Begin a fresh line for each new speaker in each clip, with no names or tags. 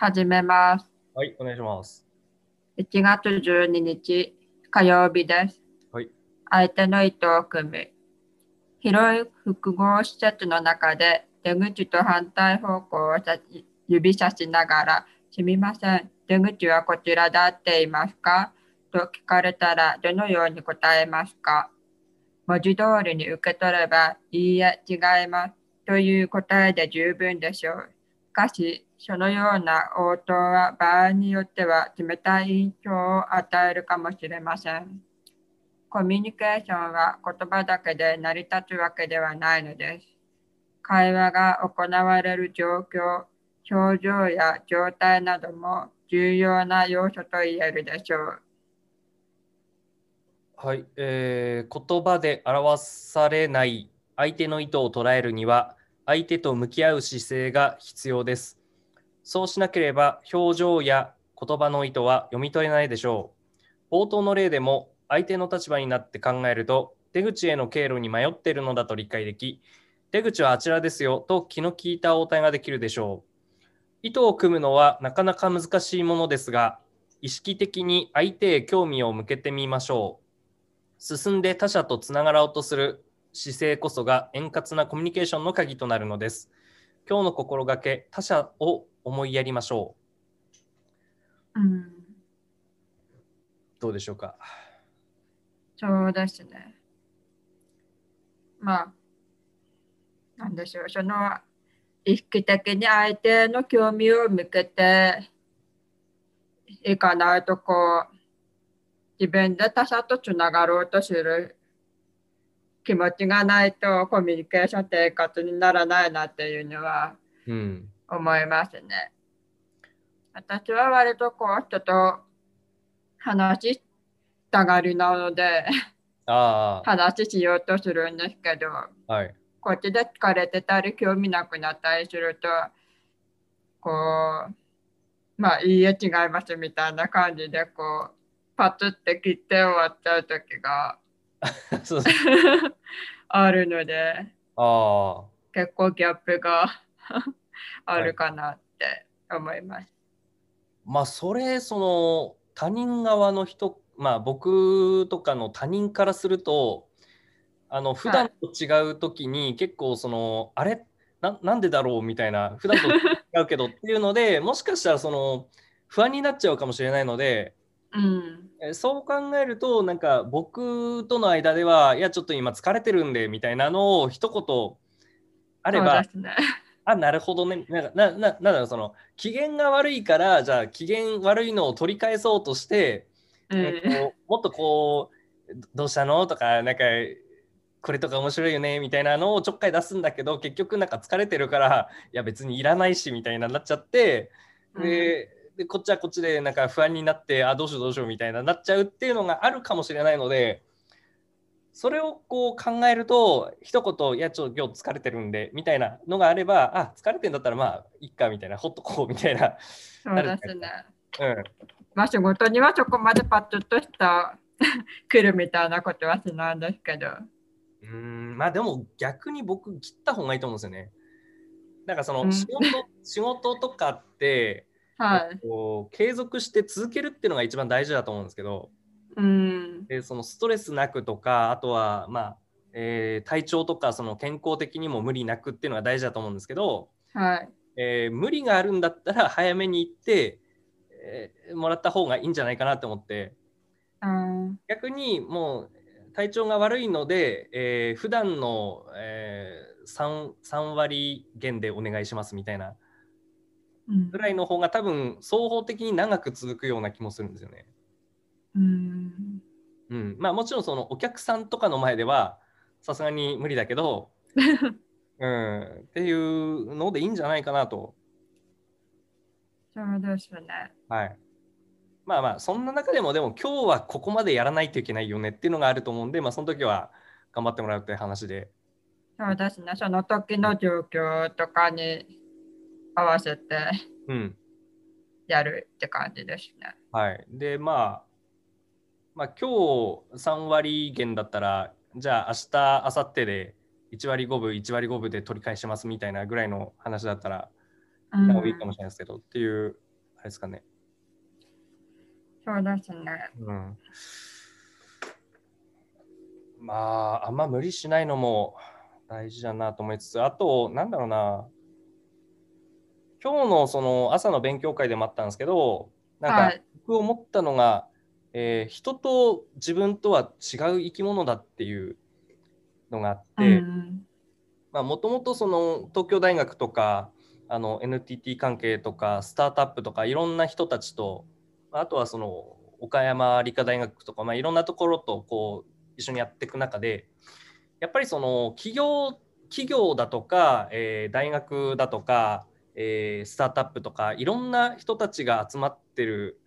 始めます。
はい、お願いします。
1月12日火曜日です。
はい。
相手の意図を組む。広い複合施設の中で出口と反対方向をさ指さしながら、すみません、出口はこちらで合っていますか？と聞かれたらどのように答えますか？文字通りに受け取れば、いいえ、違いますという答えで十分でしょう。かし、そのような応答は場合によっては冷たい印象を与えるかもしれません。コミュニケーションは言葉だけで成り立つわけではないのです。会話が行われる状況、表情や状態なども重要な要素と言えるでしょう。
はい、えー言葉で表されない相手の意図を捉えるには、相手と向き合う姿勢が必要です。そうしなければ、表情や言葉の意図は読み取れないでしょう。冒頭の例でも、相手の立場になって考えると、出口への経路に迷っているのだと理解でき、出口はあちらですよと気の利いた応対ができるでしょう。意図を組むのはなかなか難しいものですが、意識的に相手へ興味を向けてみましょう。進んで他者とつながろうとする姿勢こそが円滑なコミュニケーションの鍵となるのです。今日の心がけ、他者を思いやりましょ
うん、
う。どうでしょうか？
そうですね。まあ、なんでしょう、その意識的に相手の興味を向けていかないとこう、自分で他者とつながろうとする気持ちがないとコミュニケーション生活にならないなっていうのは
うん。
思いますね。私は割とこう人と話したがりなので
あ
話しようとするんですけど
あ、はい。
こっちで疲れてたり興味なくなったりするとこうまあいいえ違いますみたいな感じでこうパツって切って終わっちゃう時が
そう
あるので。
あ
結構ギャップが あるかなって思います。
あ、まあ、それ、その、他人側の人、まあ、僕とかの他人からすると、あの、普段と違う時に結構、その、あれ？ななんでだろうみたいな、普段と違うけどっていうので、もしかしたら、その、不安になっちゃうかもしれないので、
うん、
えそう考えるとなんか僕との間ではいやちょっと今疲れてるんでみたいなのを一言あれば
ね。
あなるほどね。なんかなななんだろうその機嫌が悪いからじゃあ機嫌悪いのを取り返そうとして、
うん。
えっともっとこうどうしたの？とかなんかこれとか面白いよね？みたいなのをちょっかい出すんだけど結局なんか疲れてるからいや別にいらないしみたいななっちゃってで,、でこっちはこっちでなんか不安になってあどうしようどうしようみたいななっちゃうっていうのがあるかもしれないのでそれをこう考えると一言「いやちょっと今日疲れてるんで」みたいなのがあればあ疲れてんだったらまあいっかみたいなほっとこうみたいな、
そうですね。
うん、
まあ仕事にはそこまでパッとした来るみたいなことはしないんですけど。
うーんまあでも逆に僕切った方がいいと思うんですよね。なんかそ
うん
の仕事,、仕事とかって、
はい。
こう継続して続けるっていうのが一番大事だと思うんですけど
うん。
でそのストレスなくとかあとはまあ、えー体調とかその健康的にも無理なくっていうのが大事だと思うんですけど、
はい。
えー無理があるんだったら早めに行って、えーもらった方がいいんじゃないかなと思って
うん。
逆にもう体調が悪いので、えー普段の、えー 3, 3割減でお願いしますみたいな
うん
ぐらいの方が多分双方的に長く続くような気もするんですよね。
うん。
うん、まあもちろんそのお客さんとかの前ではさすがに無理だけど、うん、っていうのでいいんじゃないかなと。
そうですね。
はい。まあまあそんな中でもでも今日はここまでやらないといけないよねっていうのがあると思うんで、まあその時は頑張ってもらうって話で。
そうですね。その時の状況とかに合わせて
うん。
やるって感じですね。
はい。で、まあ、まあ、今日3割減だったら、じゃあ明日、明後日で1割5分、1割5分で取り返しますみたいなぐらいの話だったら、
うん
もういいかもしれないですけど、っていうあれですかね。
そうですね。
うん。まあ、あんま無理しないのも大事だなと思いつつ、あと、なんだろうな。今日のその朝の勉強会でもあったんですけど、なんか
はい。
僕思ったのが、えー人と自分とは違う生き物だっていうのがあって、
うん
もともとその東京大学とかあの NTT 関係とかスタートアップとかいろんな人たちとまああとはその岡山理科大学とか、まあ、いろんなところとこう一緒にやっていく中でやっぱりその企業企業だとか、えー大学だとか、えースタートアップとかいろんな人たちが集まってる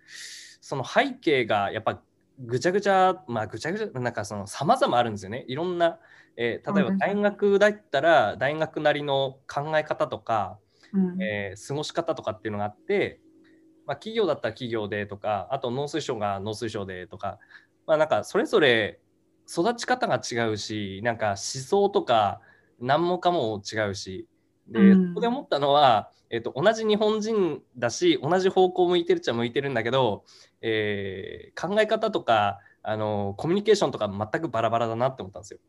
その背景がやっぱぐちゃぐちゃまあぐちゃぐちゃなんかその様々あるんですよね。いろんな、えー例えば大学だったら大学なりの考え方とか、
うん。
えー過ごし方とかっていうのがあって、まあ、企業だったら企業でとかあと農水省が農水省でとか、まあ、なんかそれぞれ育ち方が違うしなんか思想とか何もかも違うしで、
うん
そこで思ったのは、えー、と同じ日本人だし同じ方向向いてるっちゃ向いてるんだけど、えー考え方とかあのコミュニケーションとか全くバラバラだなって思ったんですよ。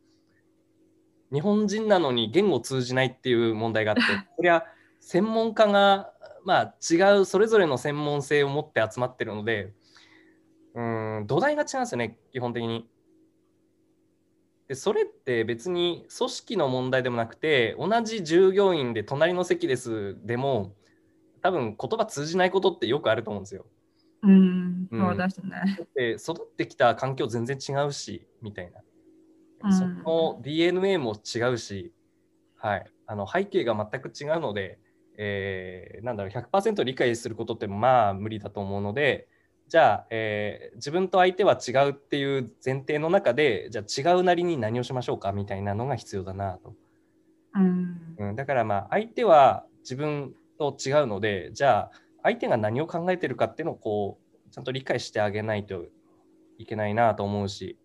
日本人なのに言語通じないっていう問題があって こりゃ専門家が、まあ、違うそれぞれの専門性を持って集まってるのでうん土台が違うんですよね基本的に。でそれって別に組織の問題でもなくて同じ従業員で隣の席ですでも多分言葉通じないことってよくあると思うんですよ。
うん、
うん
そうですね。
で育ってきた環境全然違うしみたいな、
うん
その DNA も違うし、はい、あの背景が全く違うので、えーなんだろう100%理解することってまあ無理だと思うのでじゃあ、えー自分と相手は違うっていう前提の中でじゃあ違うなりに何をしましょうかみたいなのが必要だなと。
うん、
うん、だからまあ相手は自分と違うのでじゃあ相手が何を考えてるかっていうのをこうちゃんと理解してあげないといけないなと思うし、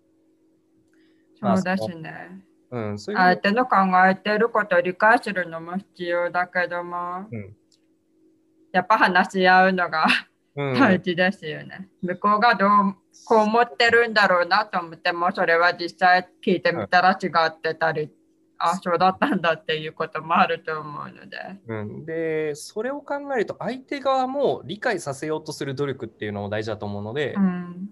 まあ
そうですね。
うん、そういう
相手の考えてることを理解するのも必要だけども、
うん。
やっぱ話し合うのが
うん
大事ですよね。向こうがどうこう思ってるんだろうなと思っても、それは実際聞いてみたら違ってたり、あ、そうだったんだっていうこともあると思うので。
うん、でそれを考えると相手側も理解させようとする努力っていうのも大事だと思うので,、
うん、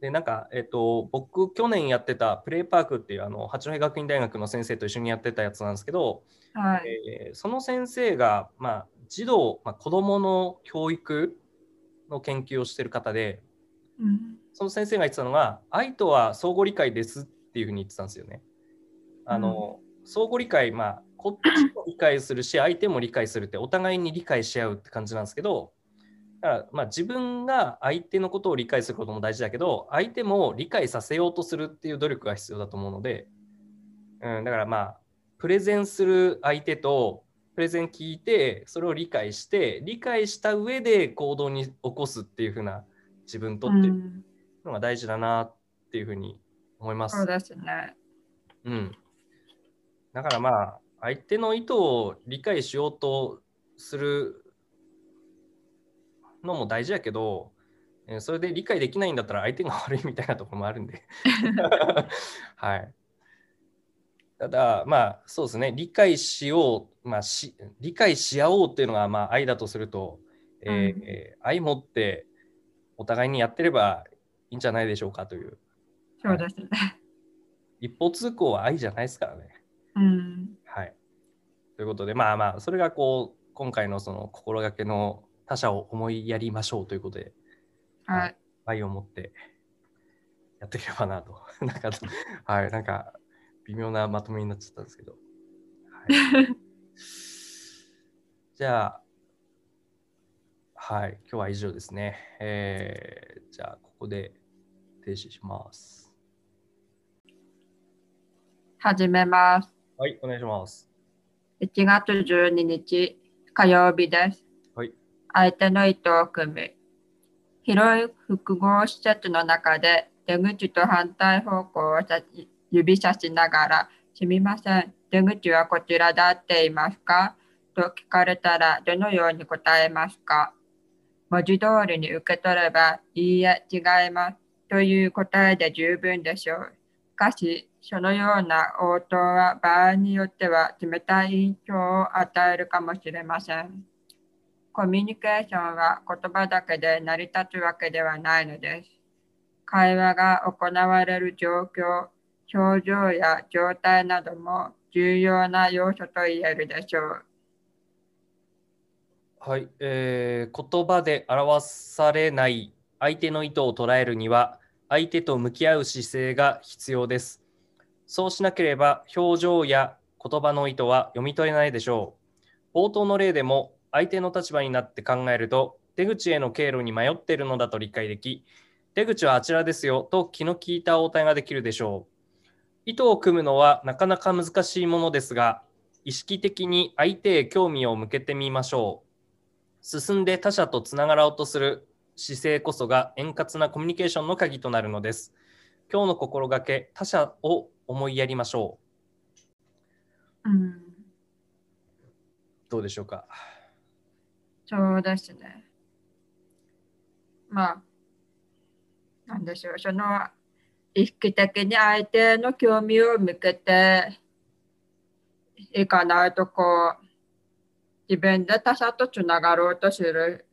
でなんか、えっと、僕去年やってたプレイパークっていうあの八戸学院大学の先生と一緒にやってたやつなんですけど、
はい。
えーその先生が、まあ、児童、まあ、子どもの教育の研究をしてる方で
うん
その先生が言ってたのが愛とは相互理解ですっていうふうに言ってたんですよね。あの、相互理解、まあ、こっちも理解するし相手も理解するってお互いに理解し合うって感じなんですけどだから、まあ、自分が相手のことを理解することも大事だけど相手も理解させようとするっていう努力が必要だと思うので、うん、だからまあプレゼンする相手とプレゼン聞いてそれを理解して理解した上で行動に起こすっていう風な自分とってのが大事だなっていうふうに思います。
そうですね。
うん、だからまあ相手の意図を理解しようとするのも大事やけど、えーそれで理解できないんだったら相手が悪いみたいなところもあるんで。はい。ただまあそうですね理解しよう、まあ、し理解し合おうっていうのがまあ愛だとすると、えー
うん
えー愛持ってお互いにやってればいいんじゃないでしょうかという
そうですね。
一方通行は愛じゃないですからね。
うん。
はい。ということで、まあまあ、それがこう、今回のその心がけの他者を思いやりましょうということで、
はい。
愛を持ってやっていければなと。なんか、はい、なんか、微妙なまとめになっちゃったんですけど。はい、じゃあ、はい、今日は以上ですね。えー、じゃあ、ここで停止します。
始めます。
はい、お願いします。
1月12日火曜日です。
はい。
相手の意図を組み、広い複合施設の中で出口と反対方向をさ指さしながら、すみません、出口はこちらで合っていますか？と聞かれたらどのように答えますか文字通りに受け取れば、いいえ、違いますという答えで十分でしょう。しかし、そのような応答は場合によっては冷たい印象を与えるかもしれません。コミュニケーションは言葉だけで成り立つわけではないのです。会話が行われる状況、表情や状態なども重要な要素と言えるでしょう。
はい、えー言葉で表されない相手の意図を捉えるには相手と向き合う姿勢が必要です。そうしなければ表情や言葉の意図は読み取れないでしょう。冒頭の例でも相手の立場になって考えると出口への経路に迷っているのだと理解でき出口はあちらですよと気の利いた応対ができるでしょう。意図を組むのはなかなか難しいものですが意識的に相手へ興味を向けてみましょう。進んで他者とつながろうとする姿勢こそが円滑なコミュニケーションの鍵となるのです。今日の心がけ、他者を思いやりましょう。
うん、
どうでしょうか？
そうですね。まあ、なんでしょう、その意識的に相手の興味を向けていかないと、こう、自分で他者とつながろうとする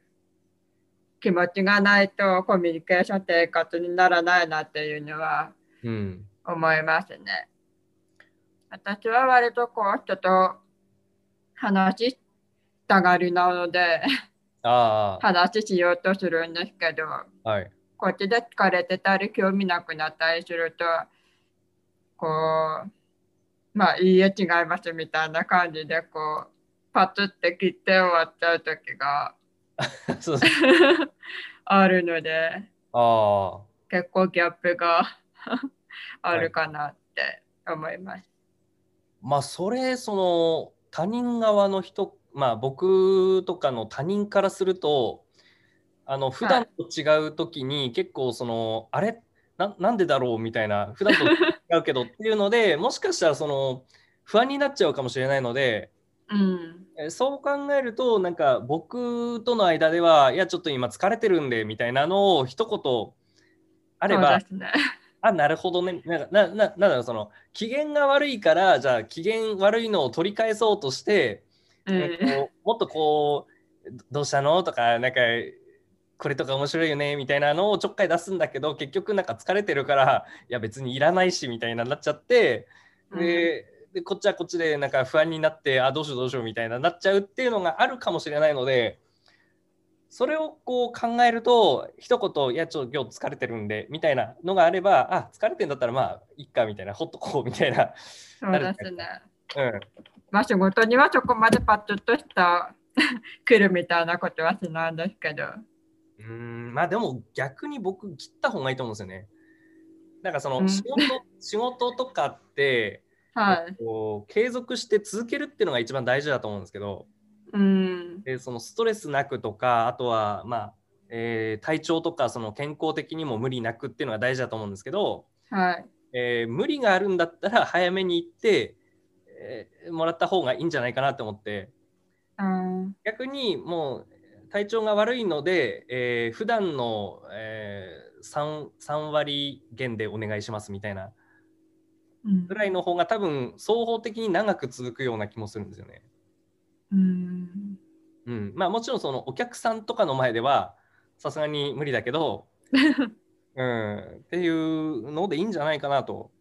気持ちがないとコミュニケーション生活にならないなっていうのは
うん。
思いますね。私は割とこう人と話したがりなので
あ
話しようとするんですけど
あ、はい。
こっちで疲れてたり興味なくなったりするとこうまあいいえ違いますみたいな感じでこうパツって切って終わっちゃう時が。あるので
ああ、
結構ギャップが あるかなって思います。
まあ、それ、その、他人側の人、まあ、僕とかの他人からすると、あの、普段と違う時に結構、その、あれ？ななんでだろうみたいな、普段と違うけどっていうので、もしかしたら、その、不安になっちゃうかもしれないので、
うん、
えそう考えるとなんか僕との間ではいやちょっと今疲れてるんでみたいなのを一言あれば
ね。
あなるほどね。なんかなななんだろうその機嫌が悪いからじゃあ機嫌悪いのを取り返そうとして、
う
なん。か
ん、
こうもっとこうどうしたの？とかなんかこれとか面白いよねみたいなのをちょっかい出すんだけど結局なんか疲れてるからいや別にいらないしみたいななっちゃってで,、でこっちはこっちでなんか不安になってあどうしようどうしようみたいななっちゃうっていうのがあるかもしれないのでそれをこう考えると一言「いやちょっと今日疲れてるんで」みたいなのがあればあ疲れてんだったらまあいっかみたいなほっとこうみたいな、
そうですね。
うん、
まあ仕事にはそこまでパッとした 来るみたいなことはしないんですけど。
うーんまあでも逆に僕切った方がいいと思うんですよね。なんかそ
うん
の仕事, 仕事とかって
はい。
こう継続して続けるっていうのが一番大事だと思うんですけど
うん。
でそのストレスなくとかあとはまあ、えー体調とかその健康的にも無理なくっていうのが大事だと思うんですけど、
はい。
えー無理があるんだったら早めに行って、えーもらった方がいいんじゃないかなと思って
うん。
逆にもう体調が悪いので、えー普段の、えー 3, 3割減でお願いしますみたいな
うん
ぐらいの方が多分双方的に長く続くような気もするんですよね。
うん。
うん、まあもちろんそのお客さんとかの前ではさすがに無理だけど、うん、っていうのでいいんじゃないかなと。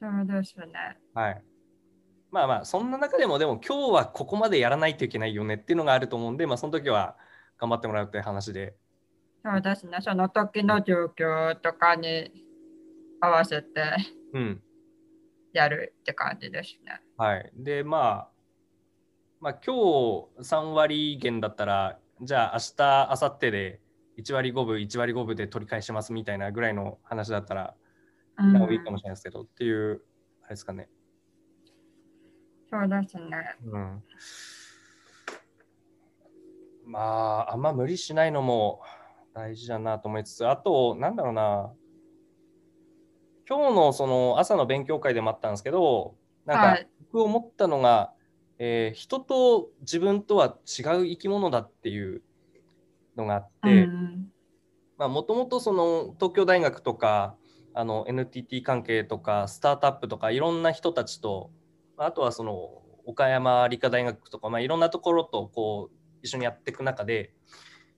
そうですね。
はい。まあまあそんな中でもでも今日はここまでやらないといけないよねっていうのがあると思うんで、まあその時は頑張ってもらうって話で。
そうですね。その時の状況とかに合わせて
うん。
やるって感じですね。
はい。で、まあ、まあ、今日3割減だったら、じゃあ明日、明後日で1割5分、1割5分で取り返しますみたいなぐらいの話だったら、
うん
いいかもしれないですけど、っていう、あれですかね。
そうですね。
うん。まあ、あんま無理しないのも大事だなと思いつつ、あと、なんだろうな、今日のその朝の勉強会でもあったんですけど、なんか
はい
僕思ったのが、えー人と自分とは違う生き物だっていうのがあって、もともとその東京大学とかあの NTT 関係とかスタートアップとかいろんな人たちとまああとはその岡山理科大学とか、まあ、いろんなところとこう一緒にやっていく中で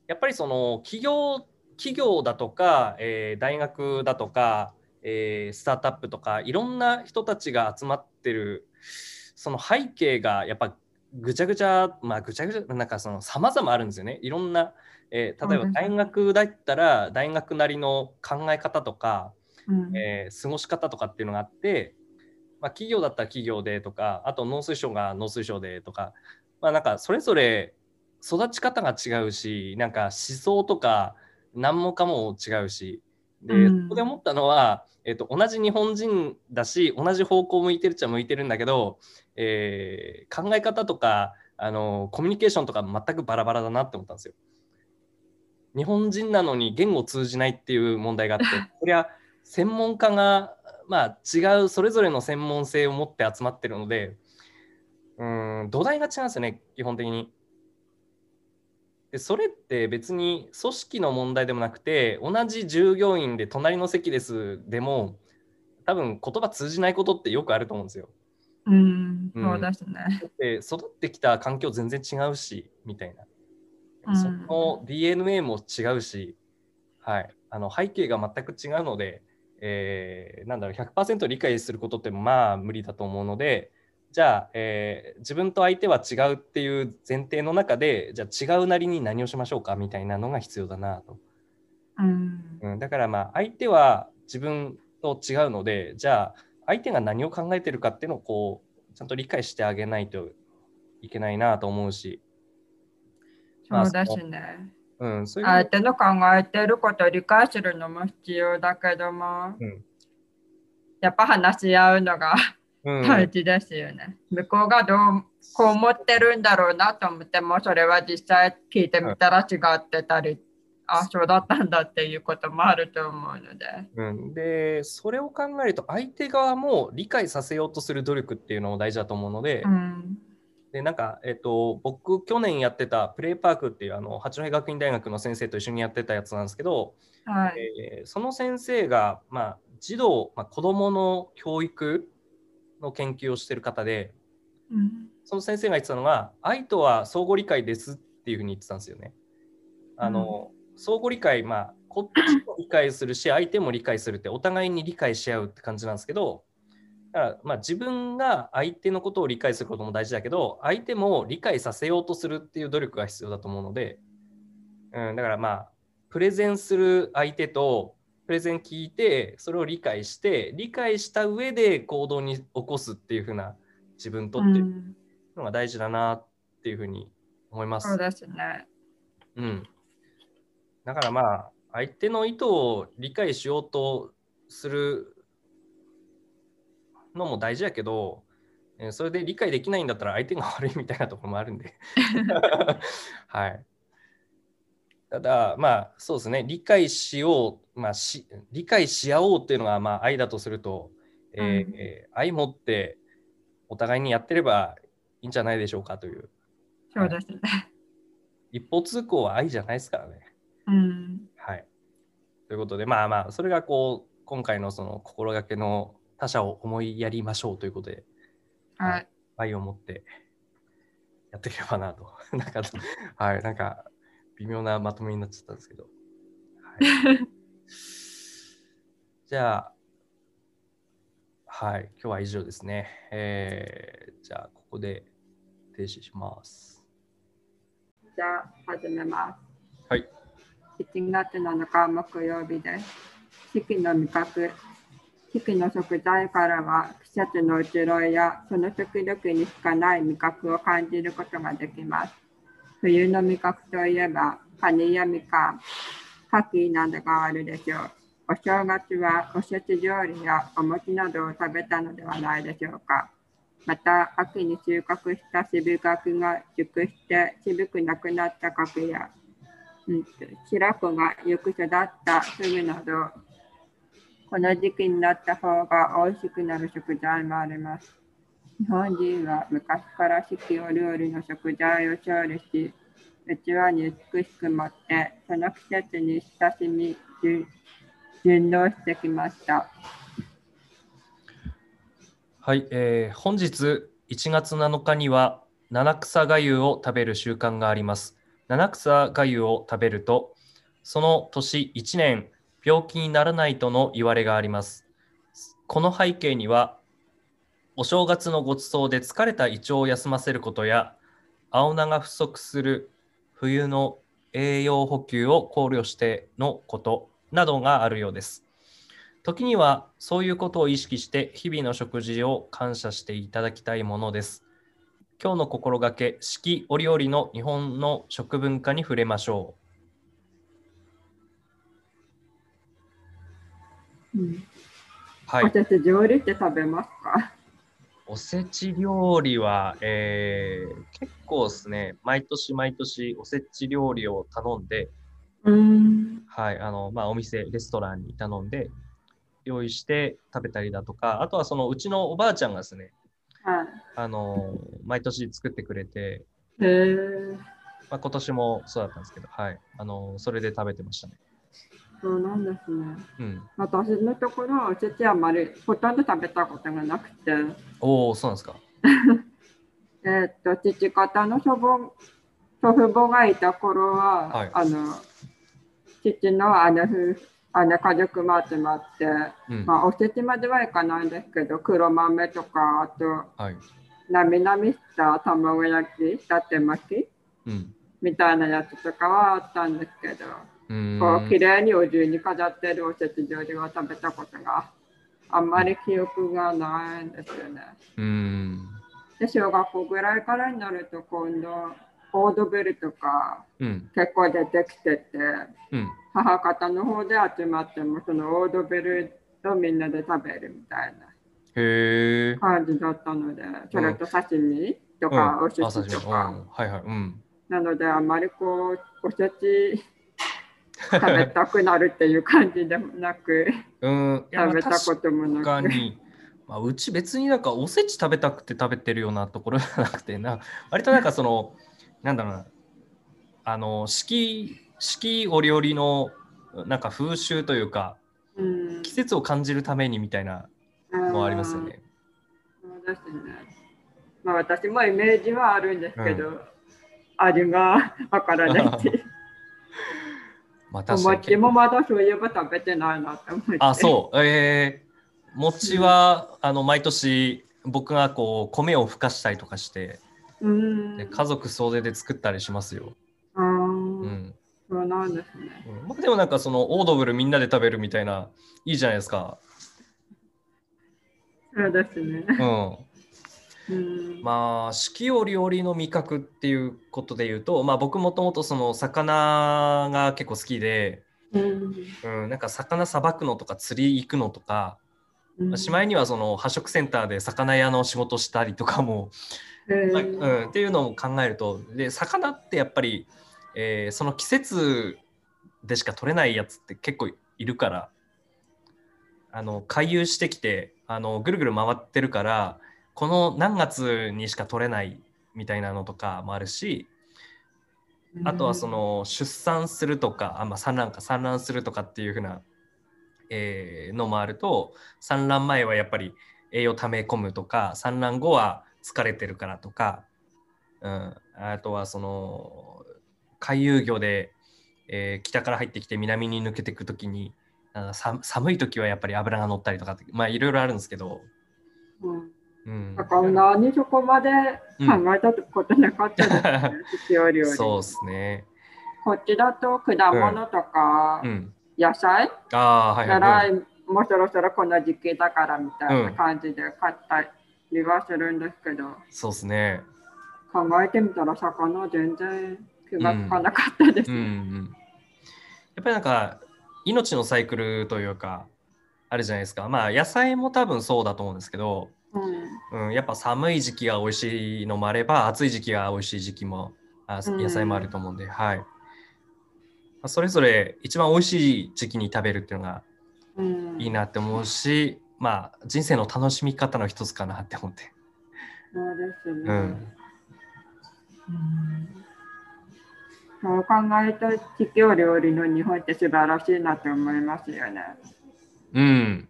やっぱりその企業企業だとか、えー大学だとか、えースタートアップとかいろんな人たちが集まってるその背景がやっぱぐちゃぐちゃまあぐちゃぐちゃなんかその様々あるんですよね。いろんな、えー例えば大学だったら大学なりの考え方とか、
うん。
えー過ごし方とかっていうのがあって、まあ、企業だったら企業でとかあと農水省が農水省でとか、まあ、なんかそれぞれ育ち方が違うしなんか思想とか何もかも違うしで、
うん
そこで思ったのは、えっと同じ日本人だし同じ方向向いてるっちゃ向いてるんだけど、えー考え方とかあのコミュニケーションとか全くバラバラだなって思ったんですよ。日本人なのに言語通じないっていう問題があって こりゃ専門家が、まあ、違うそれぞれの専門性を持って集まってるのでうん土台が違うんですよね基本的に。でそれって別に組織の問題でもなくて同じ従業員で隣の席ですでも多分言葉通じないことってよくあると思うんですよ。
うん、
うん
そうですね。
だって育ってきた環境全然違うしみたいな、
うん
その DNA も違うし、はい、あの背景が全く違うので、えーなんだろう100%理解することってまあ無理だと思うのでじゃあ、えー自分と相手は違うっていう前提の中でじゃあ違うなりに何をしましょうかみたいなのが必要だなと、
うん、
うん、だからまあ相手は自分と違うのでじゃあ相手が何を考えてるかっていうのをこうちゃんと理解してあげないといけないなと思うし、まあ
そうですね。
うん、そういう。
相手の考えてることを理解するのも必要だけども、
うん。
やっぱ話し合うのが
うん。
大事ですよね。向こうがどうこう思ってるんだろうなと思っても、それは実際聞いてみたら違ってたり、あ、そうだったんだっていうこともあると思うので。
うん、でそれを考えると相手側も理解させようとする努力っていうのも大事だと思うので,、
うん、
でなんか、えっと、僕去年やってたプレイパークっていうあの八戸学院大学の先生と一緒にやってたやつなんですけど、
はい。
えーその先生が、まあ、児童、まあ、子どもの教育の研究をしてる方で
うん
その先生が言ってたのが愛とは相互理解ですっていうふうに言ってたんですよね。あの、相互理解、まあ、こっちも理解するし相手も理解するってお互いに理解し合うって感じなんですけどだからまあ自分が相手のことを理解することも大事だけど相手も理解させようとするっていう努力が必要だと思うので、うん、だからまあプレゼンする相手とプレゼン聞いてそれを理解して理解した上で行動に起こすっていうふうな自分とっていう
うん
のが大事だなっていうふうに思います。
そうですね。
うん。だからまあ、相手の意図を理解しようとするのも大事やけど、えーそれで理解できないんだったら相手が 悪いみたいなところもあるんで。はい。ただ、まあ、そうですね、理解しよう、まあ、し理解し合おうっていうのがまあ愛だとすると、えー
うん
えー愛持ってお互いにやってればいいんじゃないでしょうかという。
そうですね。
一方通行は愛じゃないですからね。
うん。
はい。ということで、まあまあ、それがこう、今回のその心がけの他者を思いやりましょうということで、
はい。
愛を持ってやっていければなと。なんか、はい、なんか、微妙なまとめになっちゃったんですけど。はい、じゃあ、はい、今日は以上ですね。えー、じゃあ、ここで停止します。
じゃあ始めます。
はい。
7月7日木曜日です。四季の味覚。四季の食材からは季節の移ろいやその時々にしかない味覚を感じることができます。冬の味覚といえばカニやみかん、牡蠣などがあるでしょう。お正月はおせち料理やお餅などを食べたのではないでしょうか。また秋に収穫した渋柿が熟して渋くなくなった柿や、うん、白子がよく育ったフグなどこの時期になった方が美味しくなる食材もあります。日本人は昔から四季折々の食材を調理しうちわに美しく持って、その季節に親しみ、順順応してきました。
はい、えー本日1月7日には七草がゆを食べる習慣があります。七草がゆを食べると、その年1年病気にならないとの言われがあります。この背景には、お正月のごちそうで疲れた胃腸を休ませることや、青菜が不足する冬の栄養補給を考慮してのことなどがあるようです。時にはそういうことを意識して日々の食事を感謝していただきたいものです。今日の心がけ、四季折々の日本の食文化に触れましょ
う
はい。
私、料理って食べますか？
おせち料理は、えー結構ですね、毎年毎年おせち料理を頼んで、
うん。
はい、あの、まあ、お店、レストランに頼んで、用意して食べたりだとか、あとはそのうちのおばあちゃんがですね、
は
あの、毎年作ってくれて。まあ、今年もそうだったんですけど、はい、あの、それで食べてましたね。
そうなんですね。
うん。
私のところ、おせちあまりほとんど食べたことがなくて、
おお、そうなんですか。
えーっと、父方の祖母祖父母がいた頃は、
はい
あの、父の姉夫婦姉家族も集まって、
うん。
まあ、おせちまではいかないんですけど、黒豆とか、あと、
はい。
なみなみした卵焼き、伊達巻き
うん。
みたいなやつとかはあったんですけど、こう綺麗にお重に飾ってるおせち料理を食べたことがあんまり記憶がないんですよね。
うーん。
で小学校ぐらいからになると今度オードベルとか
うん。
結構出てきてて
うん。
母方の方で集まってもそのオードベルとみんなで食べるみたいな。感じだったのでそれと刺身とかお寿
あ刺身うん
司とか、
はいはい。うん。
なのであんまりこうおせち食べたくなるっていう感じでもなく
うん。
食べたこともなく。
に。まあ、うち別になんかおせち食べたくて食べてるようなところじゃなくてな割となんかそのなんだろうなあの四季四季折々のなんか風習というか
うん
季節を感じるためにみたいなのはありますよね。
そうですね。まあ私もイメージはあるんですけど、味がわからないし、お
まあ確かに
餅もまだそういえば食べてないなって思って。
あそうえー、餅は、あの毎年僕がこう米をふかしたりとかして
う。うん。
で家族総出で作ったりしますよ。
あー
うん
そうなんですね。
うんまあでもなんかそのオードブルみんなで食べるみたいないいじゃないですか。
そうですね。
うん。
うん。
まあ四季折々の味覚っていうことで言うと、まあ僕もともとその魚が結構好きで、
うん。
うん、なんか魚さばくのとか釣り行くのとか、
うん。
しまいにはその破食センターで魚屋の仕事したりとかも、まあうん、っていうのを考えるとで魚ってやっぱり、えーその季節でしか取れないやつって結構いるからあの回遊してきてあのぐるぐる回ってるからこの何月にしか取れないみたいなのとかもあるしあとはそ、の出産するとかあ、まあ、産卵か産卵するとかっていうふうな、えーのもあると産卵前はやっぱり栄養溜め込むとか産卵後は疲れてるからとか、うん、あとはその回遊魚で、えー北から入ってきて南に抜けていく時に寒い時はやっぱり脂が乗ったりとかまあいろいろあるんですけど、
うん
うん、
だから何そこまで考えたことなかったです。ね。父よりより
そうですね。
こっちだと果物とか
うん、
野菜？
ああはい
な
はい、
らもうそろそろこの時期だからみたいな感じで買ったりはするんですけど、
そうですね。
考えてみたら魚全然気がつかなかったです。
うんうん、やっぱりなんか命のサイクルというかあるじゃないですか。まあ野菜も多分そうだと思うんですけど、
うん
うん、やっぱ寒い時期が美味しいのもあれば暑い時期が美味しい時期もあ
うん
野菜もあると思うんで、はいまあそれぞれ一番美味しい時期に食べるっていうのが
うん
いいなって思うし、まあ人生の楽しみ方の一つかなって思って、
そうですね。
うん、
うんそう考えると地球料理の日本って素晴らしいなと思いますよね。
うん。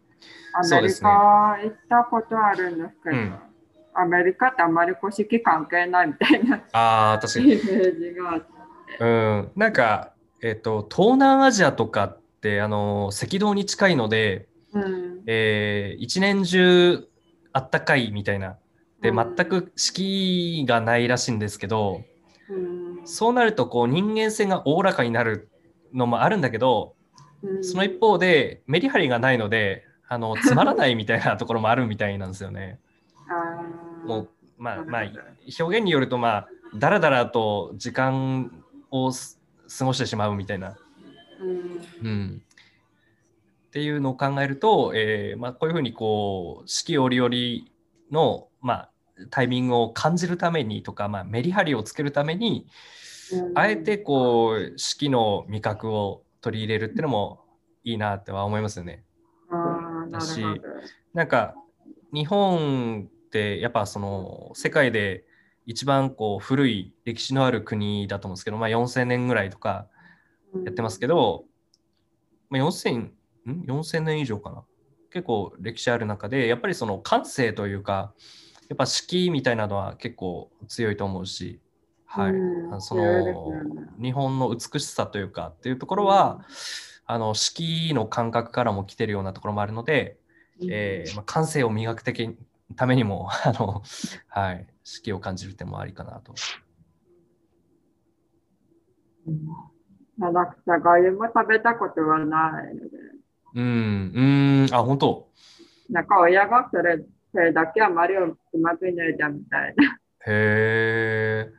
アメリカ行ったことあるんですけど、
うん
アメリカってあんまり古式関係ないみたいな
ああ、確か
イ
に。
メージがあって。
うん。なんか、えっ、と、東南アジアとかって、あの、赤道に近いので、
うん、
えー一年中あったかいみたいな。で、
うん
全く四季がないらしいんですけど、
うん
そうなると、こう、人間性がおおらかになるのもあるんだけど、
うん
その一方で、メリハリがないので、あの、つまらないみたいなところもあるみたいなんですよね。もう、まあ、まあ表現によると、まあ、だらだらと時間をす過ごしてしまうみたいな、
うん。
うん、っていうのを考えると、えーまあ、こういうふうにこう四季折々の、まあ、タイミングを感じるためにとか、まあ、メリハリをつけるために
うん。
あえてこう四季の味覚を取り入れるっていうのもいいなっては思いますよね。
あーな
んか日本ってやっぱその世界で一番こう古い歴史のある国だと思うんですけど、まあ、4000年ぐらいとかやってますけど、まあ、4000, ん？4000年以上かな。結構歴史ある中でやっぱりその感性というかやっぱ四季みたいなのは結構強いと思うし、はい。
うん。
その日本の美しさというかっていうところは、あの四季の感覚からも来てるようなところもあるので、えーまあ、感性を磨く的ためにも あの、はい、四季を感じる点もありかなと。
うん七草がゆも食べたことはないので、
うん、うん、あ、本当。
なんか親がそれそれだけあまりうまくないじゃんみたいな。
へえ。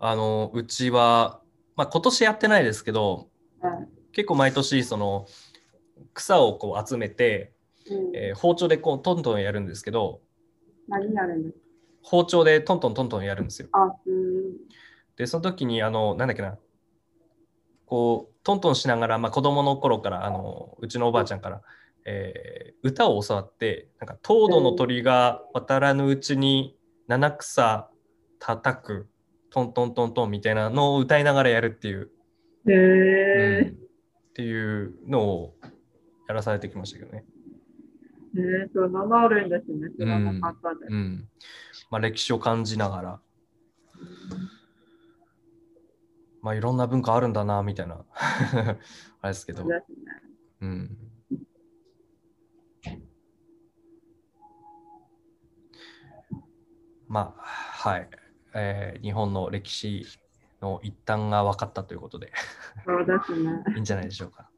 あの、うちは、まあ、今年やってないですけど、結構毎年、その、草をこう集めて、
うん。
えー包丁でこうトントンやるんですけど、
何やるんですか
包丁でトントントントンやるんですよ。
あ、うん。
で、その時に、あの、なんだっけな、こう、トントンしながら、まあ、子供の頃から、あの、うちのおばあちゃんから、えー歌を教わって、なんか、糖度の鳥が渡らぬうちに七草叩く、トントントントンみたいなのを歌いながらやるっていう、
へ
うん。
え
っていうのをやらされてきましたけどね。
ー。えー、そんなのあるんですね。知らなかったです。
うん。まあ、歴史を感じながら、まあ、いろんな文化あるんだな、みたいな、あれですけど
ね。
うん。まあ、はい。えー日本の歴史の一端が分かったということで、
そうですね。
いいんじゃないでしょうか。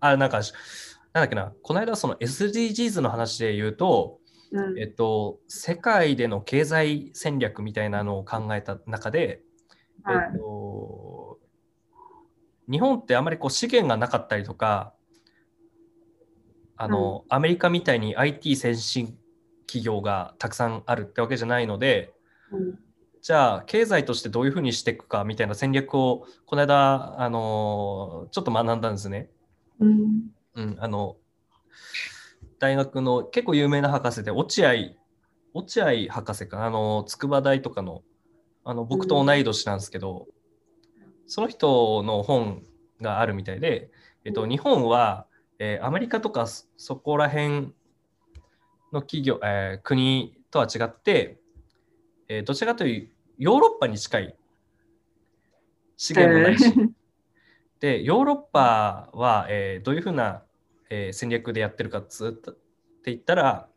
あ、なんか、なんだっけな、この間その SDGs の話で言うと、
うん。
えっと、世界での経済戦略みたいなのを考えた中で、
はい。
えっと、日本ってあまりこう資源がなかったりとか、あの、アメリカみたいに IT 先進企業がたくさんあるってわけじゃないので、
うん
じゃあ経済としてどういうふうにしていくかみたいな戦略をこの間、あのちょっと学んだんですね。
うん
うん、あの大学の結構有名な博士で落合落合博士かな？あの筑波大とかのあの僕と同い年なんですけど、その人の本があるみたいで、えっと、日本は、えーアメリカとかそそこら辺の企業、えー国とは違って、えーどちらかというとヨーロッパに近い資源もないし、で、ヨーロッパは、えーどういうふうな、えー戦略でやってるかっつって言ったら、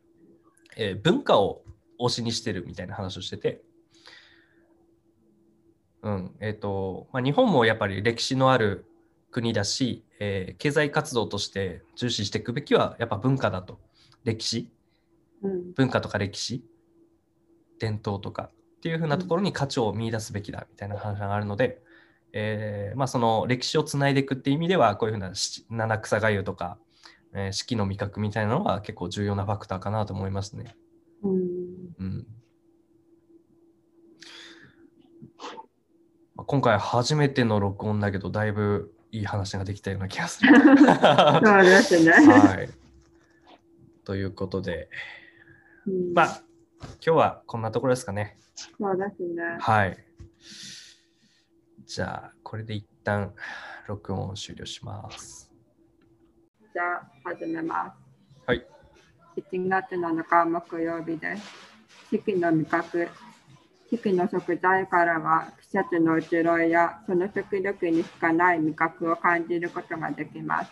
えー文化を推しにしてるみたいな話をしてて、うん、えっ、と、まあ、日本もやっぱり歴史のある国だし、えー経済活動として重視していくべきはやっぱ文化だと。歴史、
うん。
文化とか歴史、伝統とかっていうふうなところに価値を見出すべきだみたいな話があるので、えーまあ、その歴史をつないでいくっていう意味ではこういうふうな七七草がゆとか、えー四季の味覚みたいなのは結構重要なファクターかなと思いますね。
うん
うんまあ今回初めての録音だけどだいぶいい話ができたような気がする。
そうですね。
はい。ということで、
うん
まあ今日はこんなところですかね。
そうですね。
はい。じゃあ、これで一旦録音を終了します。
じゃあ始めます。
はい。
1月7日木曜日です。四季の味覚。四季の食材からは季節の移ろいやその時々にしかない味覚を感じることができます。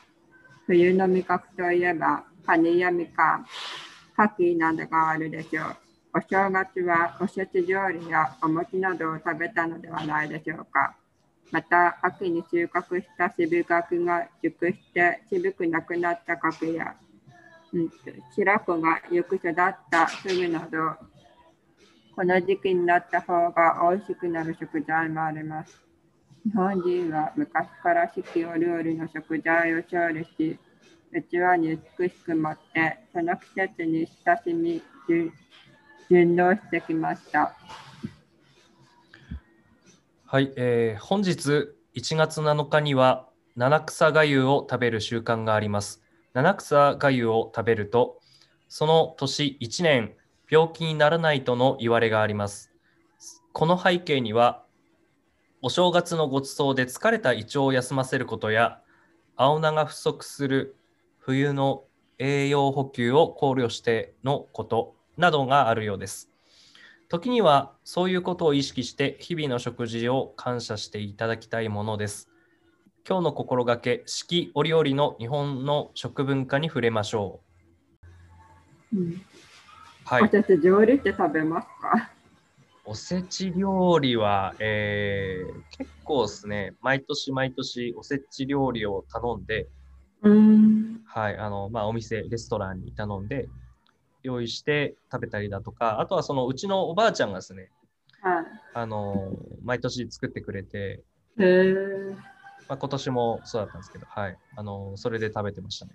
冬の味覚といえばカニやみかん、牡蠣などがあるでしょう。お正月はおせち料理やお餅などを食べたのではないでしょうか。また秋に収穫した渋柿が熟して渋くなくなった柿や、うん、白子がよく育ったフグなどこの時期になった方が美味しくなる食材もあります。日本人は昔から四季折々の食材を調理し器に美しく盛ってその季節に親しみ順応してきました。
はい、えー本日1月7日には七草がゆを食べる習慣があります。七草がゆを食べると、その年1年病気にならないとの言われがあります。この背景には、お正月のごちそうで疲れた胃腸を休ませることや、青菜が不足する冬の栄養補給を考慮してのことなどがあるようです。時にはそういうことを意識して日々の食事を感謝していただきたいものです。今日の心がけ、四季折々の日本の食文化に触れましょ
うん
う。はい
お。せち料理って食べますか？
おせち料理は、えー結構ですね、毎年毎年おせち料理を頼んで、
うん。
はい、あの、まあ、お店、レストランに頼んで、用意して食べたりだとか、あとはそのうちのおばあちゃんがですね、
は
あの、毎年作ってくれて。まあ、今年もそうだったんですけど、はい、あの、それで食べてましたね。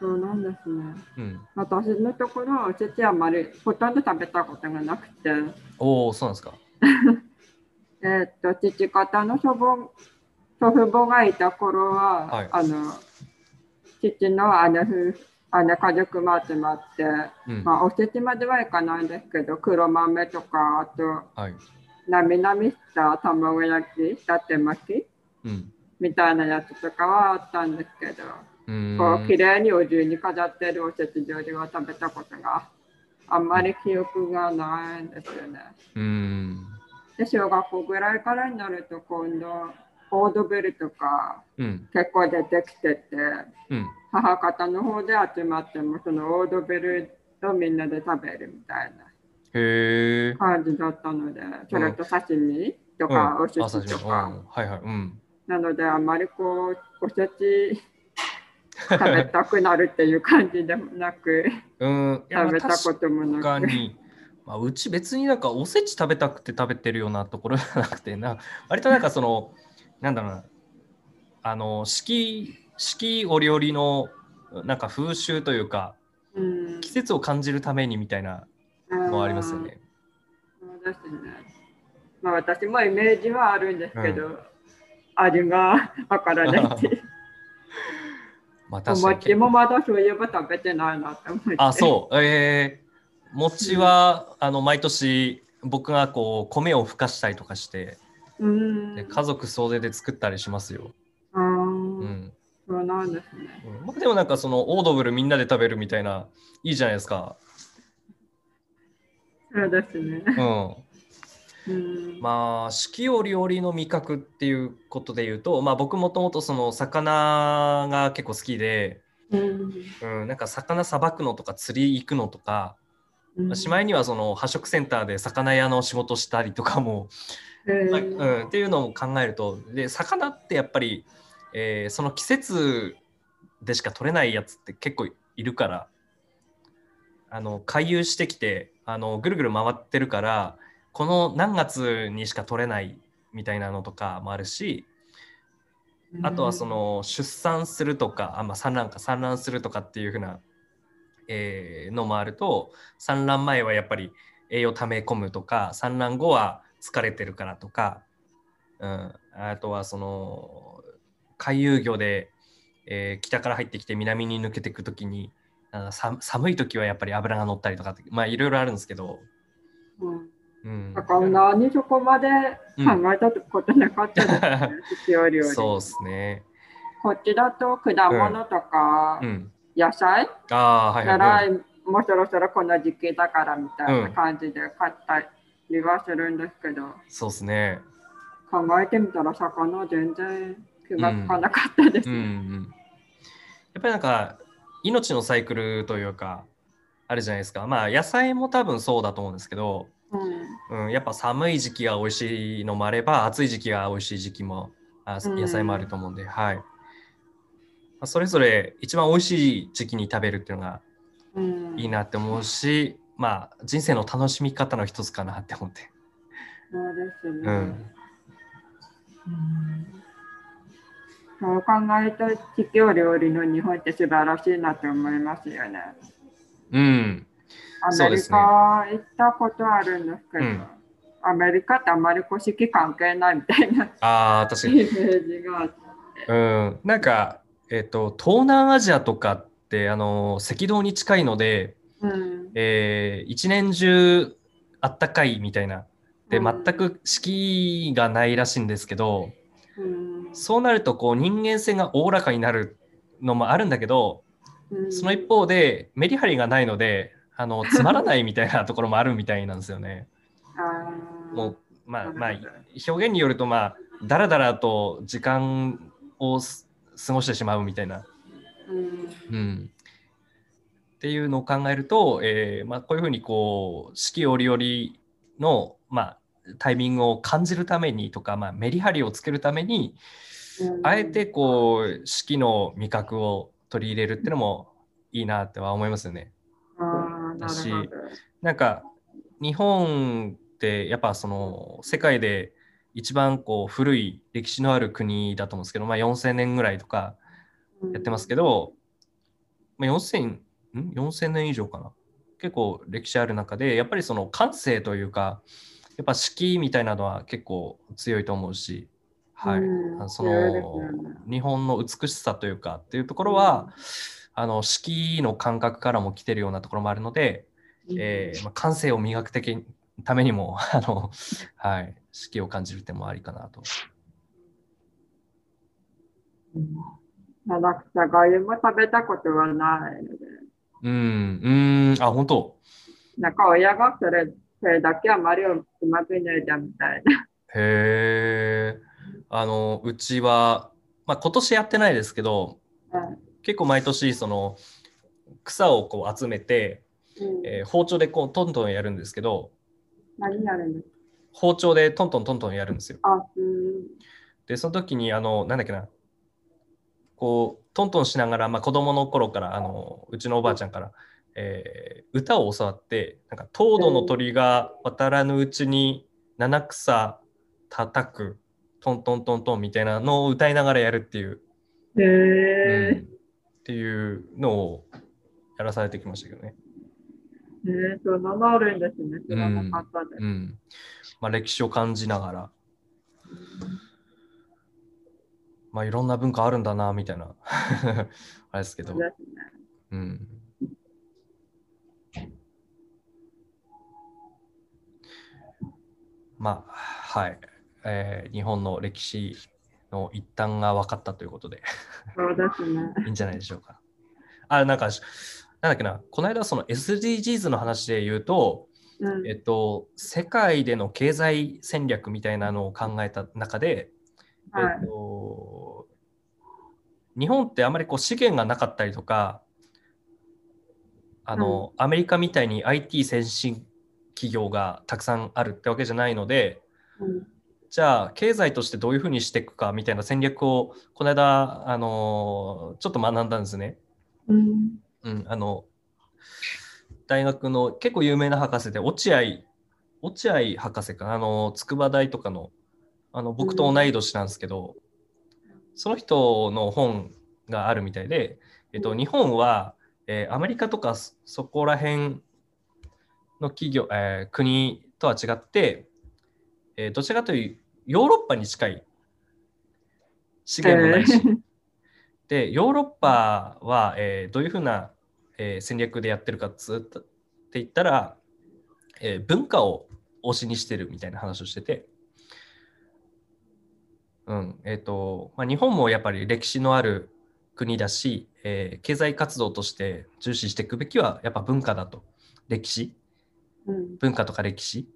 そうなんですね。
うん。
私のところ、おせちあまりほとんど食べたことがなくて、
おお、そうなんですか。
えーっと、父方の祖母、祖父母がいた頃は、
はい
あの、父の姉夫婦、姉家族も集まって、
うん。
まあ、おせちまではいかないんですけど、黒豆とか、あと、
はい。
なみなみした卵焼き、伊達巻き
うん。
みたいなやつとかはあったんですけど、こう綺麗にお重に飾ってるおせち料理を食べたことがあんまり記憶がないんですよね。
うーん。
で、小学校ぐらいからになると今度、オードブルとか
うん。
結構出てきてて、
うん。
母方の方で集まってもそのオードブルとみんなで食べるみたいな。感じだったので、それと刺身とかお寿
あ刺身うん
司とか。
はいはい。うん。
なのであんまりこう、おせち食べたくなるっていう感じでもなく、
うん。
食べたことも
確か
なく。
に。まあ、うち別になんかおせち食べたくて食べてるようなところじゃなくてな、割となんかその、なんだろうな、あの、四季、四季折々のなんか風習というか、
うん
季節を感じるためにみたいなのもありますよね。
そうですね。まあ私もイメージはあるんですけど、味がわからないっ。
まあ
お
確かに
餅もまだそういえば食べてないなって思って。
あ、そう。えー、餅は、あの毎年僕がこう米をふかしたりとかして、
う。うん。
で家族総出で作ったりしますよ。
なんですね。
うんまあ、でもなんかそのオードブルみんなで食べるみたいないいじゃないですか。
そうですね。
うん。
うん。
まあ四季折々の味覚っていうことで言うと、まあ僕もともとその魚が結構好きで、
うん
うん、なんか魚さばくのとか釣り行くのとか、
うん
しまいにはその破食センターで魚屋の仕事したりとかも、まあ
へー
うん、っていうのを考えるとで魚ってやっぱり、えーその季節でしか取れないやつって結構いるからあの回遊してきてあのぐるぐる回ってるからこの何月にしか取れないみたいなのとかもあるしあとはそ、の出産するとかあ、まあ、産卵か産卵するとかっていうふうな、えーのもあると産卵前はやっぱり栄養溜め込むとか産卵後は疲れてるからとか、うん、あとはその回遊魚で、えー北から入ってきて南に抜けていく時にあさ寒い時はやっぱり脂が乗ったりとかまあいろいろあるんですけど、
うん
うん
だから何そこまで考えたことなかったですね、四季折々。
そうですね。
こっちだと果物とか
うん。
野菜
ああ、はい
な
はい。
ら、もうそろそろこの時期だからみたいな感じで買ったりはするんですけど、
そうですね。
考えてみたら魚全然気がつかなかったです
うんう
ね。
ん。やっぱりなんか、命のサイクルというか、あるじゃないですか。まあ、野菜も多分そうだと思うんですけど、
うん
うん、やっぱ寒い時期が美味しいのもあれば、暑い時期が美味しい時期も、あ
うん
野菜もあると思うんで、はい。まあそれぞれ一番美味しい時期に食べるっていうのが
うん
いいなって思うし、まあ人生の楽しみ方の一つかなって思って。
そうですね。
うん。
そう考えた地球料理の日本って素晴らしいなと思いますよね。
うん。
アメリカ行ったことあるんですけど、
うん
アメリカってあんまりこう四季関係ないみたいな
ああ、確か
イ
に。
メージがあって。
うん。なんか、えっ、と、東南アジアとかって、あの、赤道に近いので、
うん
えー一年中あったかいみたいな。で、
うん
全く四季がないらしいんですけど、
うん
そうなるとこう人間性がおおらかになるのもあるんだけど、
うん
その一方でメリハリがないので、あのつまらないみたいなところもあるみたいなんですよね。もうまあまあ表現によるとまあだらだらと時間をす過ごしてしまうみたいな、
うん。
うん、っていうのを考えると、えーまあ、こういうふうにこう四季折々の、まあ、タイミングを感じるためにとか、まあ、メリハリをつけるために
うん。
あえてこう四季の味覚を取り入れるっていうのもいいなっては思いますよね。
あーな
んか日本ってやっぱその世界で一番こう古い歴史のある国だと思うんですけど、まあ、4000年ぐらいとかやってますけど、まあ、4000, ん？4000年以上かな？結構歴史ある中でやっぱりその感性というかやっぱ四季みたいなのは結構強いと思うし、はい。
う
その日本の美しさというかっていうところは、あの四季の感覚からも来てるようなところもあるので、えーまあ、感性を磨く的ためにも あの、はい、四季を感じる点もありかなと。
うん。七草がゆも食べたことはないので、
うん、うん、あ、本当。
なんか親がそれそれだけあまりうまくねえじゃんみたいな。
へえ。あの、うちは、まあ、今年やってないですけど、
うん
結構毎年、その、草をこう集めて、
うん
えー包丁でこうトントンやるんですけど、
何やるんですか
包丁でトントントントンやるんですよ。
あ、うん。
で、その時に、あの、なんだっけな、こう、トントンしながら、まあ、子供の頃から、あの、うちのおばあちゃんから、えー歌を教わって、なんか、糖度の鳥が渡らぬうちに七草叩く、トントントントンみたいなのを歌いながらやるっていう、
へえ
うんっていうのをやらされてきましたけどね。
えー、そんなのあるんですね。知らなかったです。
うん。まあ、歴史を感じながら、まあ、いろんな文化あるんだな、みたいな、あれですけど
ね。
うん。まあ、はい。えー日本の歴史の一端が分かったということで
そうですね。
いいんじゃないでしょうか。あ、なんか、なんだっけな、この間その SDGs の話で言うと、
うん
えっと、世界での経済戦略みたいなのを考えた中で、
はい
えっと、日本ってあまりこう資源がなかったりとか、あの、アメリカみたいに IT 先進企業がたくさんあるってわけじゃないので、
うん。
じゃあ経済としてどういうふうにしていくかみたいな戦略をこの間、あのちょっと学んだんですね。
うん。
うん、あの大学の結構有名な博士で落合落合博士かな。あの筑波大とかのあの僕と同い年なんですけど、その人の本があるみたいで、えっと、日本は、えーアメリカとかそそこら辺の企業、えー国とは違って、えーどちらかというとヨーロッパに近い資源もないし、で、ヨーロッパは、えーどういうふうな、えー戦略でやってるかっつって言ったら、えー文化を推しにしてるみたいな話をしてて、うんえーとまあ、日本もやっぱり歴史のある国だし、えー経済活動として重視していくべきはやっぱ文化だと。歴史。
うん
文化とか歴史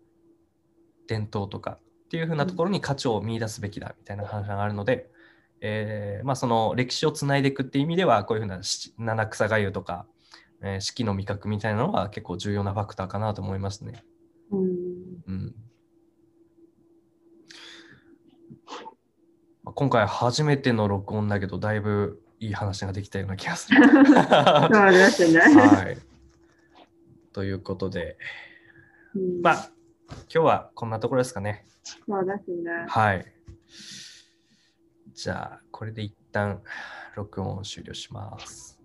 伝統とかっていうふうなところに価値を見出すべきだみたいな話があるので、えーまあ、その歴史をつないでいくっていう意味ではこういうふうな七七草がゆとか、えー四季の味覚みたいなのは結構重要なファクターかなと思いますね。
うん
うんまあ今回初めての録音だけどだいぶいい話ができたような気がする。
そうですね。
はい。ということで、
うん
まあ、今日はこんなところですかね。
そうですね。
はい。じゃあ、これで一旦録音を終了します。